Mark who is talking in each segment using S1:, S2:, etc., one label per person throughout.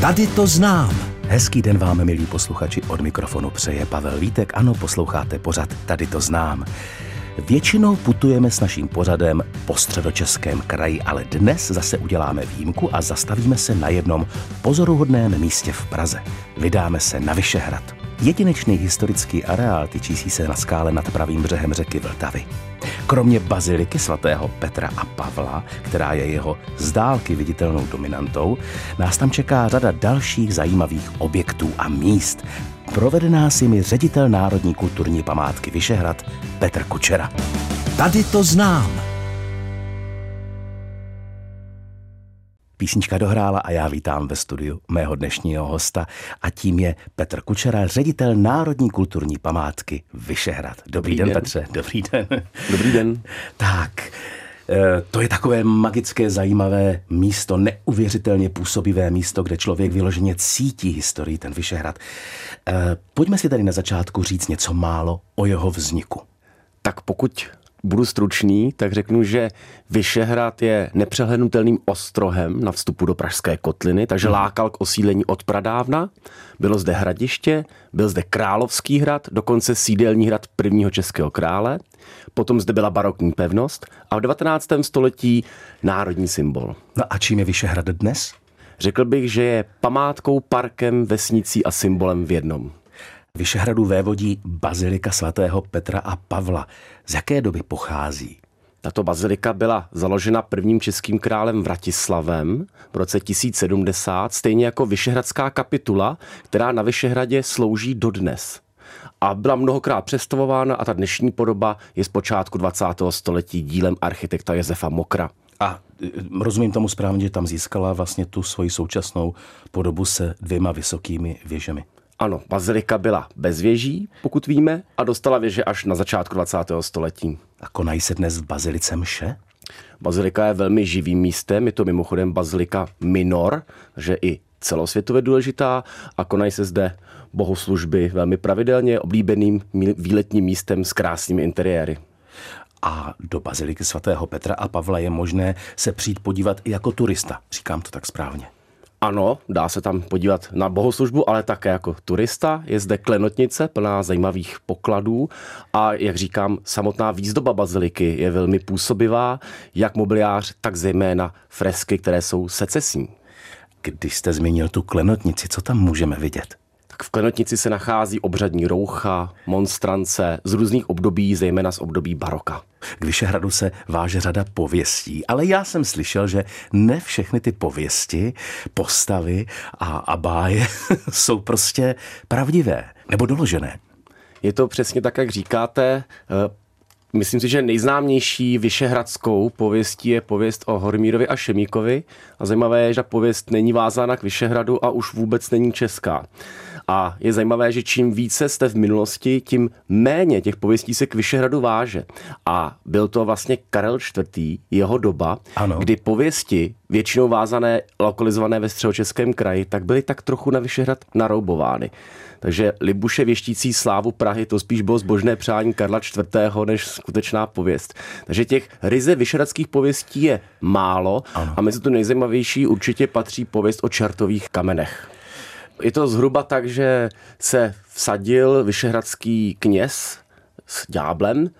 S1: Tady to znám. Hezký den vám, milí posluchači, od mikrofonu přeje Pavel Vítek. Ano, posloucháte pořad Tady to znám. Většinou putujeme s naším pořadem po středočeském kraji, ale dnes zase uděláme výjimku a zastavíme se na jednom pozoruhodném místě v Praze. Vydáme se na Vyšehrad. Jedinečný historický areál tyčící se na skále nad pravým břehem řeky Vltavy. Kromě baziliky svatého Petra a Pavla, která je jeho z dálky viditelnou dominantou, nás tam čeká řada dalších zajímavých objektů a míst. Provede nás jimi ředitel Národní kulturní památky Vyšehrad Petr Kučera. Tady to znám. Písnička dohrála a já vítám ve studiu mého dnešního hosta a tím je Petr Kučera, ředitel Národní kulturní památky Vyšehrad. Dobrý, Dobrý den, den, Petře. Dobrý den.
S2: Dobrý den.
S1: Tak, eh, to je takové magické, zajímavé místo, neuvěřitelně působivé místo, kde člověk vyloženě cítí historii, ten Vyšehrad. Eh, pojďme si tady na začátku říct něco málo o jeho vzniku.
S2: Tak pokud budu stručný, tak řeknu, že Vyšehrad je nepřehlednutelným ostrohem na vstupu do Pražské kotliny, takže hmm. lákal k osídlení od pradávna. Bylo zde hradiště, byl zde Královský hrad, dokonce sídelní hrad prvního českého krále. Potom zde byla barokní pevnost a v 19. století národní symbol.
S1: No a čím je Vyšehrad dnes?
S2: Řekl bych, že je památkou, parkem, vesnicí a symbolem v jednom.
S1: Vyšehradu vévodí bazilika svatého Petra a Pavla. Z jaké doby pochází?
S2: Tato bazilika byla založena prvním českým králem Vratislavem v roce 1070, stejně jako Vyšehradská kapitula, která na Vyšehradě slouží dodnes. A byla mnohokrát přestavována a ta dnešní podoba je z počátku 20. století dílem architekta Josefa Mokra.
S1: A e, rozumím tomu správně, že tam získala vlastně tu svoji současnou podobu se dvěma vysokými věžemi.
S2: Ano, bazilika byla bez věží, pokud víme, a dostala věže až na začátku 20. století.
S1: A konají se dnes v bazilice mše?
S2: Bazilika je velmi živým místem, je to mimochodem bazilika minor, že i celosvětově důležitá a konají se zde bohoslužby velmi pravidelně, oblíbeným výletním místem s krásnými interiéry.
S1: A do baziliky svatého Petra a Pavla je možné se přijít podívat i jako turista. Říkám to tak správně.
S2: Ano, dá se tam podívat na bohoslužbu, ale také jako turista. Je zde klenotnice plná zajímavých pokladů a, jak říkám, samotná výzdoba baziliky je velmi působivá, jak mobiliář, tak zejména fresky, které jsou secesní.
S1: Když jste zmínil tu klenotnici, co tam můžeme vidět?
S2: V klenotnici se nachází obřadní roucha, monstrance z různých období, zejména z období baroka.
S1: K Vyšehradu se váže řada pověstí, ale já jsem slyšel, že ne všechny ty pověsti, postavy a, a báje jsou prostě pravdivé nebo doložené.
S2: Je to přesně tak, jak říkáte. Eh, myslím si, že nejznámější vyšehradskou pověstí je pověst o Hormírovi a Šemíkovi. A zajímavé je, že pověst není vázána k Vyšehradu a už vůbec není česká. A je zajímavé, že čím více jste v minulosti, tím méně těch pověstí se k Vyšehradu váže. A byl to vlastně Karel IV., jeho doba, ano. kdy pověsti, většinou vázané, lokalizované ve středočeském kraji, tak byly tak trochu na Vyšehrad naroubovány. Takže Libuše věštící slávu Prahy, to spíš bylo zbožné přání Karla IV. než skutečná pověst. Takže těch ryze vyšehradských pověstí je málo ano. a mezi to nejzajímavější určitě patří pověst o čertových kamenech. Je to zhruba tak, že se vsadil vyšehradský kněz s ďáblem,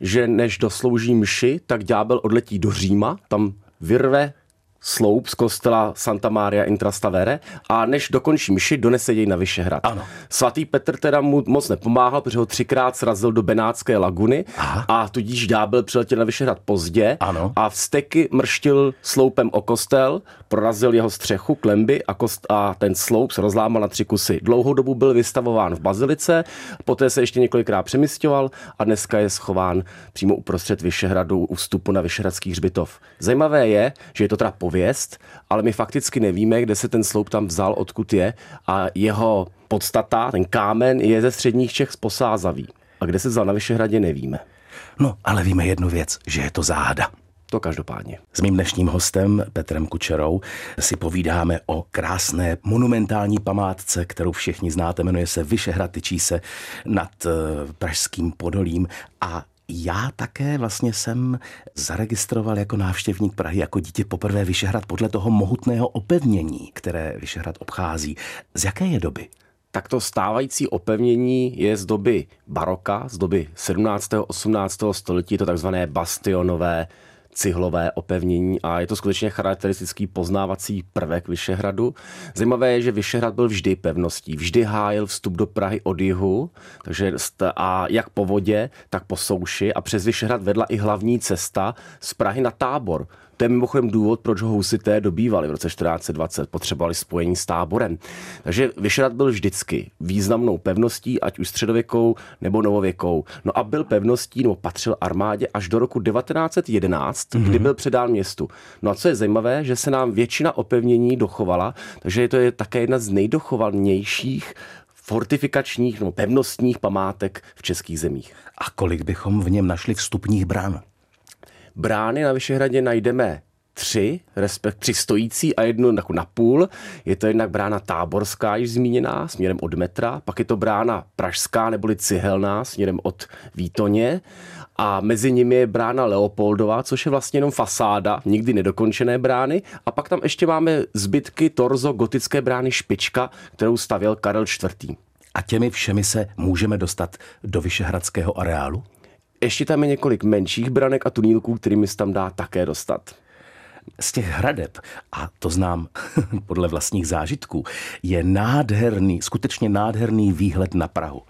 S2: že než doslouží mši, tak ďábel odletí do Říma, tam vyrve sloup z kostela Santa Maria Intrastavere a než dokončí mši, donese jej na Vyšehrad. Ano. Svatý Petr teda mu moc nepomáhal, protože ho třikrát srazil do Benátské laguny Aha. a tudíž ďábel přiletěl na Vyšehrad pozdě ano. a vsteky mrštil sloupem o kostel, prorazil jeho střechu, klemby a, kost, a ten sloup se rozlámal na tři kusy. Dlouhou dobu byl vystavován v Bazilice, poté se ještě několikrát přemysťoval a dneska je schován přímo uprostřed Vyšehradu u vstupu na Vyšehradský hřbitov. Zajímavé je, že je to teda pověst, ale my fakticky nevíme, kde se ten sloup tam vzal, odkud je a jeho podstata, ten kámen, je ze středních Čech z Posázaví. A kde se vzal na Vyšehradě, nevíme.
S1: No, ale víme jednu věc, že je to záhada.
S2: To každopádně.
S1: S mým dnešním hostem Petrem Kučerou si povídáme o krásné monumentální památce, kterou všichni znáte, jmenuje se Vyšehrad, tyčí se nad eh, Pražským podolím a Já také vlastně jsem zaregistroval jako návštěvník Prahy, jako dítě poprvé Vyšehrad podle toho mohutného opevnění, které Vyšehrad obchází. Z jaké je doby?
S2: Tak to stávající opevnění je z doby baroka, z doby 17. 18. století, to takzvané bastionové cihlové opevnění a je to skutečně charakteristický poznávací prvek Vyšehradu. Zajímavé je, že Vyšehrad byl vždy pevností, vždy hájil vstup do Prahy od jihu, takže a jak po vodě, tak po souši a přes Vyšehrad vedla i hlavní cesta z Prahy na tábor. To je mimochodem důvod, proč ho husité dobývali v roce 1420. Potřebovali spojení s táborem. Takže Vyšehrad byl vždycky významnou pevností, ať už středověkou nebo novověkou. No a byl pevností nebo patřil armádě až do roku 1911, mm-hmm. kdy byl předán městu. No a co je zajímavé, že se nám většina opevnění dochovala, takže to je také jedna z nejdochovanějších fortifikačních nebo pevnostních památek v českých zemích.
S1: A kolik bychom v něm našli vstupních brán?
S2: Brány na Vyšehradě najdeme tři, respekt tři stojící a jednu jako na půl. Je to jednak brána táborská, již zmíněná, směrem od metra, pak je to brána pražská neboli cihelná, směrem od Výtoně a mezi nimi je brána Leopoldova, což je vlastně jenom fasáda, nikdy nedokončené brány a pak tam ještě máme zbytky torzo gotické brány Špička, kterou stavěl Karel IV.
S1: A těmi všemi se můžeme dostat do Vyšehradského areálu?
S2: Ještě tam je několik menších branek a tunílků, kterými se tam dá také dostat.
S1: Z těch hradeb, a to znám podle vlastních zážitků, je nádherný, skutečně nádherný výhled na Prahu.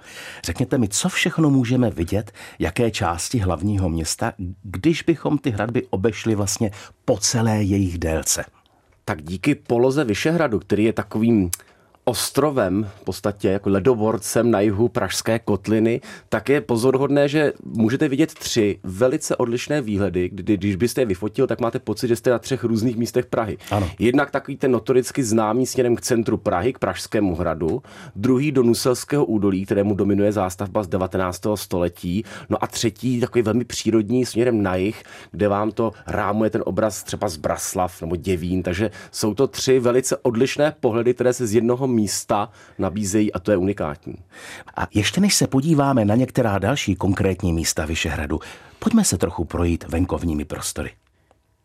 S1: Řekněte mi, co všechno můžeme vidět, jaké části hlavního města, když bychom ty hradby obešli vlastně po celé jejich délce?
S2: Tak díky poloze Vyšehradu, který je takovým ostrovem, v podstatě jako ledoborcem na jihu Pražské kotliny, tak je pozorhodné, že můžete vidět tři velice odlišné výhledy, kdy když byste je vyfotil, tak máte pocit, že jste na třech různých místech Prahy.
S1: Ano.
S2: Jednak takový ten notoricky známý směrem k centru Prahy, k Pražskému hradu, druhý do Nuselského údolí, kterému dominuje zástavba z 19. století, no a třetí takový velmi přírodní směrem na jih, kde vám to rámuje ten obraz třeba z Braslav nebo Děvín, takže jsou to tři velice odlišné pohledy, které se z jednoho místa nabízejí a to je unikátní.
S1: A ještě než se podíváme na některá další konkrétní místa Vyšehradu, pojďme se trochu projít venkovními prostory.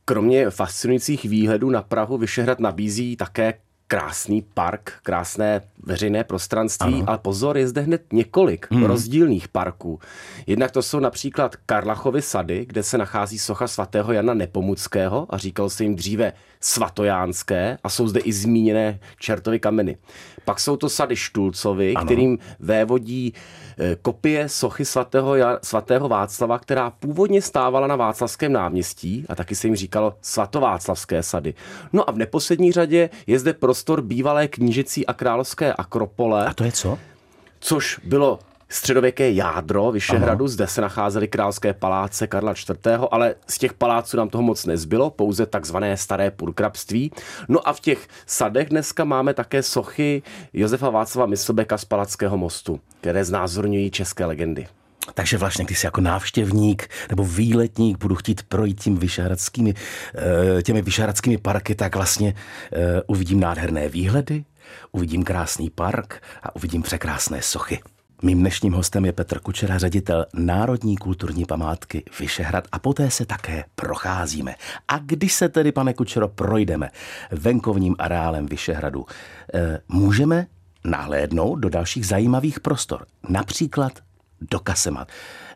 S2: Kromě fascinujících výhledů na Prahu Vyšehrad nabízí také krásný park, krásné veřejné prostranství, ano. ale pozor, je zde hned několik hmm. rozdílných parků. Jednak to jsou například Karlachovy sady, kde se nachází socha svatého Jana Nepomuckého a říkal se jim dříve svatojánské a jsou zde i zmíněné čertovy kameny. Pak jsou to sady Štulcovi, ano. kterým vévodí e, kopie sochy svatého, svatého Václava, která původně stávala na Václavském náměstí a taky se jim říkalo svatováclavské sady. No a v neposlední řadě je zde prostor bývalé knížecí a královské akropole.
S1: A to je co?
S2: Což bylo středověké jádro Vyšehradu. Aha. Zde se nacházely královské paláce Karla IV., ale z těch paláců nám toho moc nezbylo, pouze takzvané staré purkrabství. No a v těch sadech dneska máme také sochy Josefa Václava Myslbeka z Palackého mostu, které znázorňují české legendy.
S1: Takže vlastně, když jsi jako návštěvník nebo výletník budu chtít projít tím vyšehradskými, eh, těmi vyšehradskými parky, tak vlastně eh, uvidím nádherné výhledy, uvidím krásný park a uvidím překrásné sochy. Mým dnešním hostem je Petr Kučera, ředitel Národní kulturní památky Vyšehrad a poté se také procházíme. A když se tedy, pane Kučero, projdeme venkovním areálem Vyšehradu, eh, můžeme nahlédnout do dalších zajímavých prostor, například do kasemat.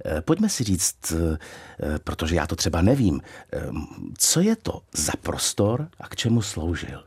S1: Eh, pojďme si říct, eh, protože já to třeba nevím, co je to za prostor a k čemu sloužil?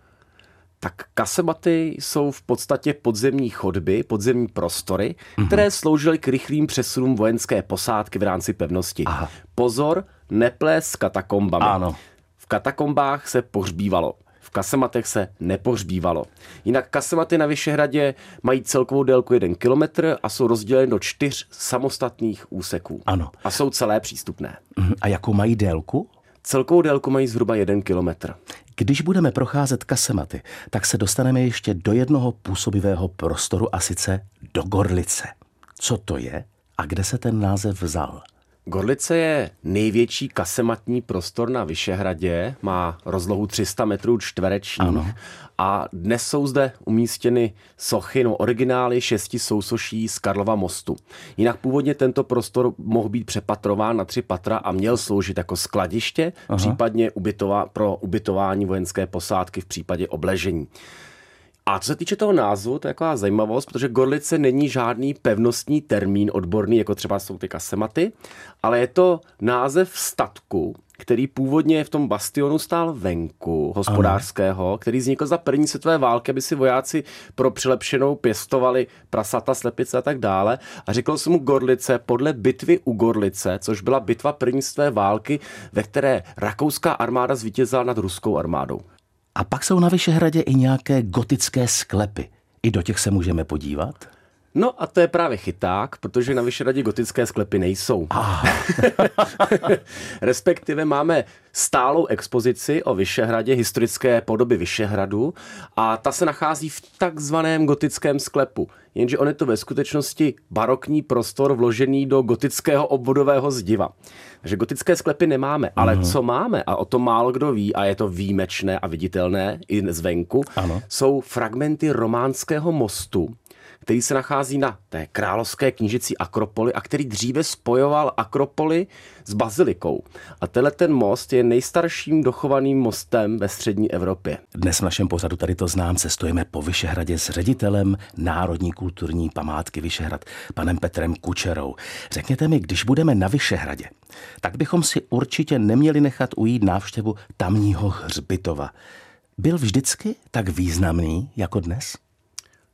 S2: tak kasematy jsou v podstatě podzemní chodby, podzemní prostory, mm-hmm. které sloužily k rychlým přesunům vojenské posádky v rámci pevnosti. Aha. Pozor, neplés s katakombami.
S1: Ano.
S2: V katakombách se pohřbívalo. V kasematech se nepohřbívalo. Jinak kasematy na Vyšehradě mají celkovou délku 1 km a jsou rozděleny do čtyř samostatných úseků.
S1: Ano.
S2: A jsou celé přístupné.
S1: Mhm. A jakou mají délku?
S2: Celkovou délku mají zhruba jeden kilometr.
S1: Když budeme procházet kasematy, tak se dostaneme ještě do jednoho působivého prostoru a sice do Gorlice. Co to je a kde se ten název vzal?
S2: Gorlice je největší kasematní prostor na Vyšehradě, má rozlohu 300 metrů čtverečních ano. a dnes jsou zde umístěny sochy, no originály šesti sousoší z Karlova mostu. Jinak původně tento prostor mohl být přepatrován na tři patra a měl sloužit jako skladiště, Aha. případně ubytová, pro ubytování vojenské posádky v případě obležení. A co se týče toho názvu, to je taková zajímavost, protože Gorlice není žádný pevnostní termín odborný, jako třeba jsou ty kasematy, ale je to název statku, který původně v tom bastionu stál venku hospodářského, ano. který vznikl za první světové války, aby si vojáci pro přilepšenou pěstovali prasata, slepice a tak dále. A říkalo se mu Gorlice podle bitvy u Gorlice, což byla bitva první světové války, ve které rakouská armáda zvítězila nad ruskou armádou.
S1: A pak jsou na Vyšehradě i nějaké gotické sklepy. I do těch se můžeme podívat?
S2: No a to je právě chyták, protože na Vyšehradě gotické sklepy nejsou. Ah. Respektive máme stálou expozici o Vyšehradě, historické podoby Vyšehradu a ta se nachází v takzvaném gotickém sklepu. Jenže on je to ve skutečnosti barokní prostor vložený do gotického obvodového zdiva. Takže gotické sklepy nemáme, ale mm. co máme, a o tom málo kdo ví, a je to výjimečné a viditelné i zvenku, ano. jsou fragmenty románského mostu, který se nachází na té královské knížici Akropoli a který dříve spojoval Akropoli s bazilikou. A tenhle ten most je nejstarším dochovaným mostem ve střední Evropě.
S1: Dnes v našem pořadu tady to znám, cestujeme po Vyšehradě s ředitelem Národní kulturní památky Vyšehrad, panem Petrem Kučerou. Řekněte mi, když budeme na Vyšehradě, tak bychom si určitě neměli nechat ujít návštěvu tamního hřbitova. Byl vždycky tak významný jako dnes?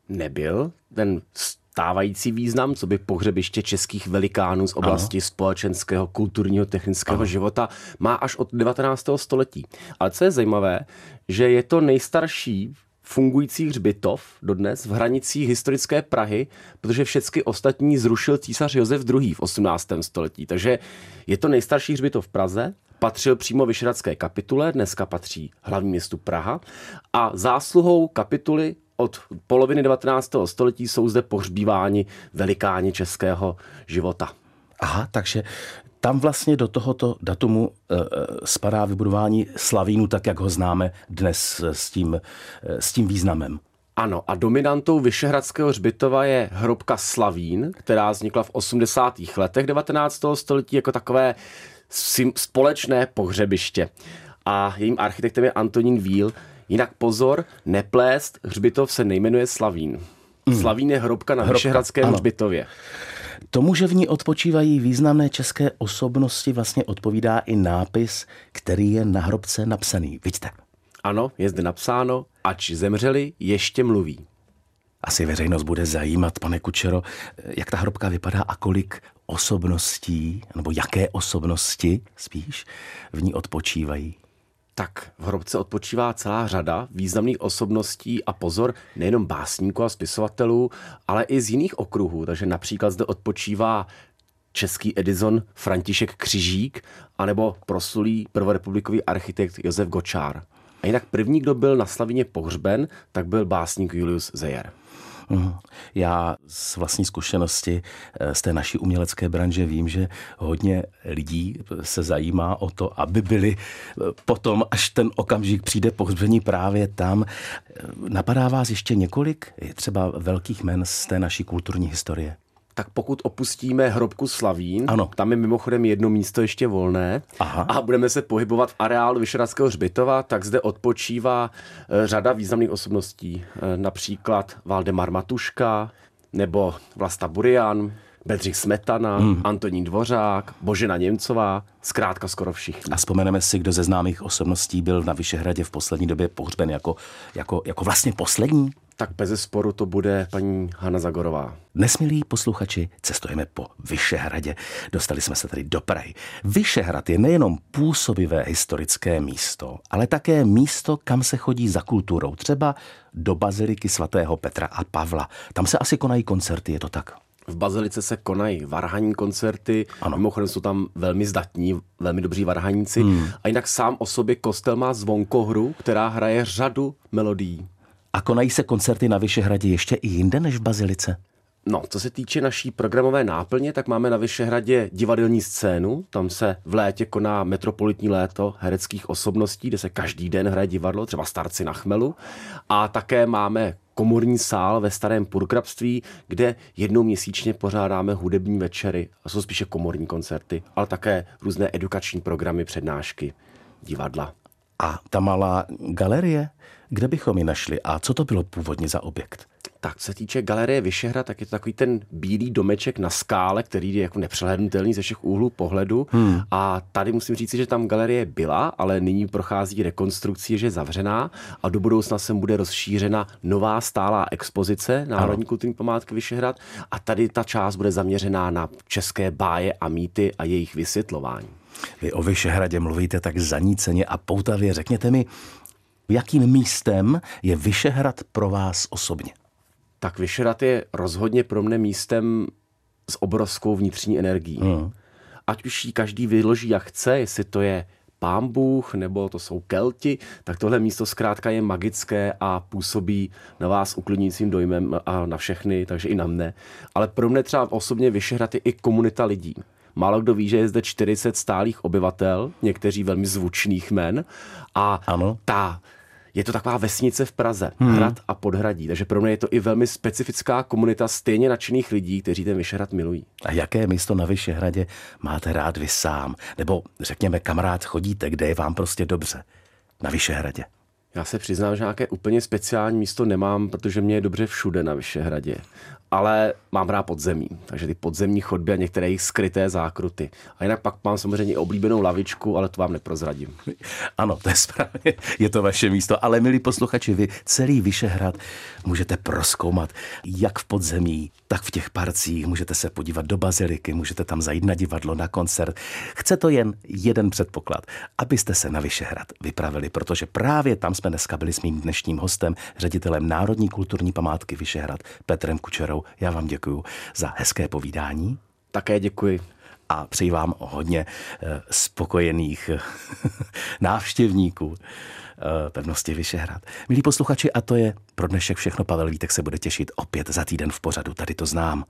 S2: Nebyl ten stávající význam, co by pohřebiště českých velikánů z oblasti ano. společenského, kulturního, technického ano. života má až od 19. století. Ale co je zajímavé, že je to nejstarší fungující hřbitov dodnes v hranicích historické Prahy, protože všechny ostatní zrušil císař Josef II. v 18. století. Takže je to nejstarší hřbitov v Praze, patřil přímo Vyšehradské kapitule, dneska patří hlavní městu Praha a zásluhou kapituly od poloviny 19. století jsou zde pohřbíváni velikáni českého života.
S1: Aha, takže tam vlastně do tohoto datumu e, spadá vybudování Slavínu, tak jak ho známe dnes s tím, s tím významem.
S2: Ano, a dominantou Vyšehradského hřbitova je hrobka Slavín, která vznikla v 80. letech 19. století jako takové společné pohřebiště. A jejím architektem je Antonín Víl, Jinak pozor, neplést, hřbitov se nejmenuje Slavín. Mm. Slavín je hrobka na Vyšehradském hřbitově.
S1: Tomu, že v ní odpočívají významné české osobnosti, vlastně odpovídá i nápis, který je na hrobce napsaný. Vidíte?
S2: Ano, je zde napsáno, ač zemřeli, ještě mluví.
S1: Asi veřejnost bude zajímat, pane Kučero, jak ta hrobka vypadá a kolik osobností, nebo jaké osobnosti spíš v ní odpočívají
S2: tak v hrobce odpočívá celá řada významných osobností a pozor, nejenom básníků a spisovatelů, ale i z jiných okruhů. Takže například zde odpočívá český Edison František Křižík, anebo proslulý prvorepublikový architekt Josef Gočár. A jinak první, kdo byl na Slavině pohřben, tak byl básník Julius Zeyer.
S1: Já z vlastní zkušenosti eh, z té naší umělecké branže vím, že hodně lidí se zajímá o to, aby byli eh, potom, až ten okamžik přijde pohřbení právě tam. Eh, napadá vás ještě několik třeba velkých men z té naší kulturní historie?
S2: Tak pokud opustíme hrobku Slavín, ano. tam je mimochodem jedno místo ještě volné Aha. a budeme se pohybovat v areálu Vyšeradského hřbitova, tak zde odpočívá eh, řada významných osobností, eh, například Valdemar Matuška nebo Vlasta Burian, Bedřich Smetana, hmm. Antonín Dvořák, Božena Němcová, zkrátka skoro všichni.
S1: A vzpomeneme si, kdo ze známých osobností byl na Vyšehradě v poslední době pohřben jako, jako, jako vlastně poslední?
S2: Tak bez sporu to bude paní Hanna Zagorová.
S1: Dnes, milí posluchači, cestujeme po Vyšehradě. Dostali jsme se tady do Prahy. Vyšehrad je nejenom působivé historické místo, ale také místo, kam se chodí za kulturou. Třeba do baziliky svatého Petra a Pavla. Tam se asi konají koncerty, je to tak?
S2: V Bazilice se konají varhanní koncerty, ano. mimochodem jsou tam velmi zdatní, velmi dobří varhaníci. Hmm. A jinak sám o sobě kostel má zvonkohru, která hraje řadu melodií.
S1: A konají se koncerty na Vyšehradě ještě i jinde než v Bazilice?
S2: No, co se týče naší programové náplně, tak máme na Vyšehradě divadelní scénu. Tam se v létě koná metropolitní léto hereckých osobností, kde se každý den hraje divadlo, třeba Starci na chmelu. A také máme komorní sál ve Starém Purkrabství, kde jednou měsíčně pořádáme hudební večery, a jsou spíše komorní koncerty, ale také různé edukační programy, přednášky, divadla.
S1: A ta malá galerie, kde bychom ji našli a co to bylo původně za objekt?
S2: Tak, se týče galerie Vyšehrad, tak je to takový ten bílý domeček na skále, který je jako nepřehlednutelný ze všech úhlů pohledu. Hmm. A tady musím říct, že tam galerie byla, ale nyní prochází rekonstrukcí, že je zavřená a do budoucna se bude rozšířena nová stálá expozice Národní ano. kulturní památky Vyšehrad a tady ta část bude zaměřená na české báje a mýty a jejich vysvětlování.
S1: Vy o Vyšehradě mluvíte tak zaníceně a poutavě. Řekněte mi, jakým místem je Vyšehrad pro vás osobně?
S2: tak Vyšehrad je rozhodně pro mne místem s obrovskou vnitřní energií. Mm. Ať už ji každý vyloží jak chce, jestli to je pán Bůh nebo to jsou Kelti, tak tohle místo zkrátka je magické a působí na vás uklidňujícím dojmem a na všechny, takže i na mne. Ale pro mě třeba osobně Vyšehrad je i komunita lidí. Málo kdo ví, že je zde 40 stálých obyvatel, někteří velmi zvučných men a ano. ta je to taková vesnice v Praze, hmm. hrad a podhradí. Takže pro mě je to i velmi specifická komunita stejně nadšených lidí, kteří ten Vyšehrad milují.
S1: A jaké místo na Vyšehradě máte rád vy sám? Nebo řekněme, kamarád chodíte, kde je vám prostě dobře? Na Vyšehradě.
S2: Já se přiznám, že nějaké úplně speciální místo nemám, protože mě je dobře všude na Vyšehradě ale mám rád podzemí, takže ty podzemní chodby a některé jejich skryté zákruty. A jinak pak mám samozřejmě oblíbenou lavičku, ale to vám neprozradím.
S1: Ano, to je správně, je to vaše místo, ale milí posluchači, vy celý Vyšehrad můžete proskoumat jak v podzemí, tak v těch parcích, můžete se podívat do baziliky, můžete tam zajít na divadlo, na koncert. Chce to jen jeden předpoklad, abyste se na Vyšehrad vypravili, protože právě tam jsme dneska byli s mým dnešním hostem, ředitelem Národní kulturní památky Vyšehrad, Petrem Kučerou. Já vám děkuji za hezké povídání.
S2: Také děkuji.
S1: A přeji vám hodně eh, spokojených návštěvníků eh, pevnosti Vyšehrad. Milí posluchači, a to je pro dnešek všechno. Pavel Vítek se bude těšit opět za týden v pořadu. Tady to znám.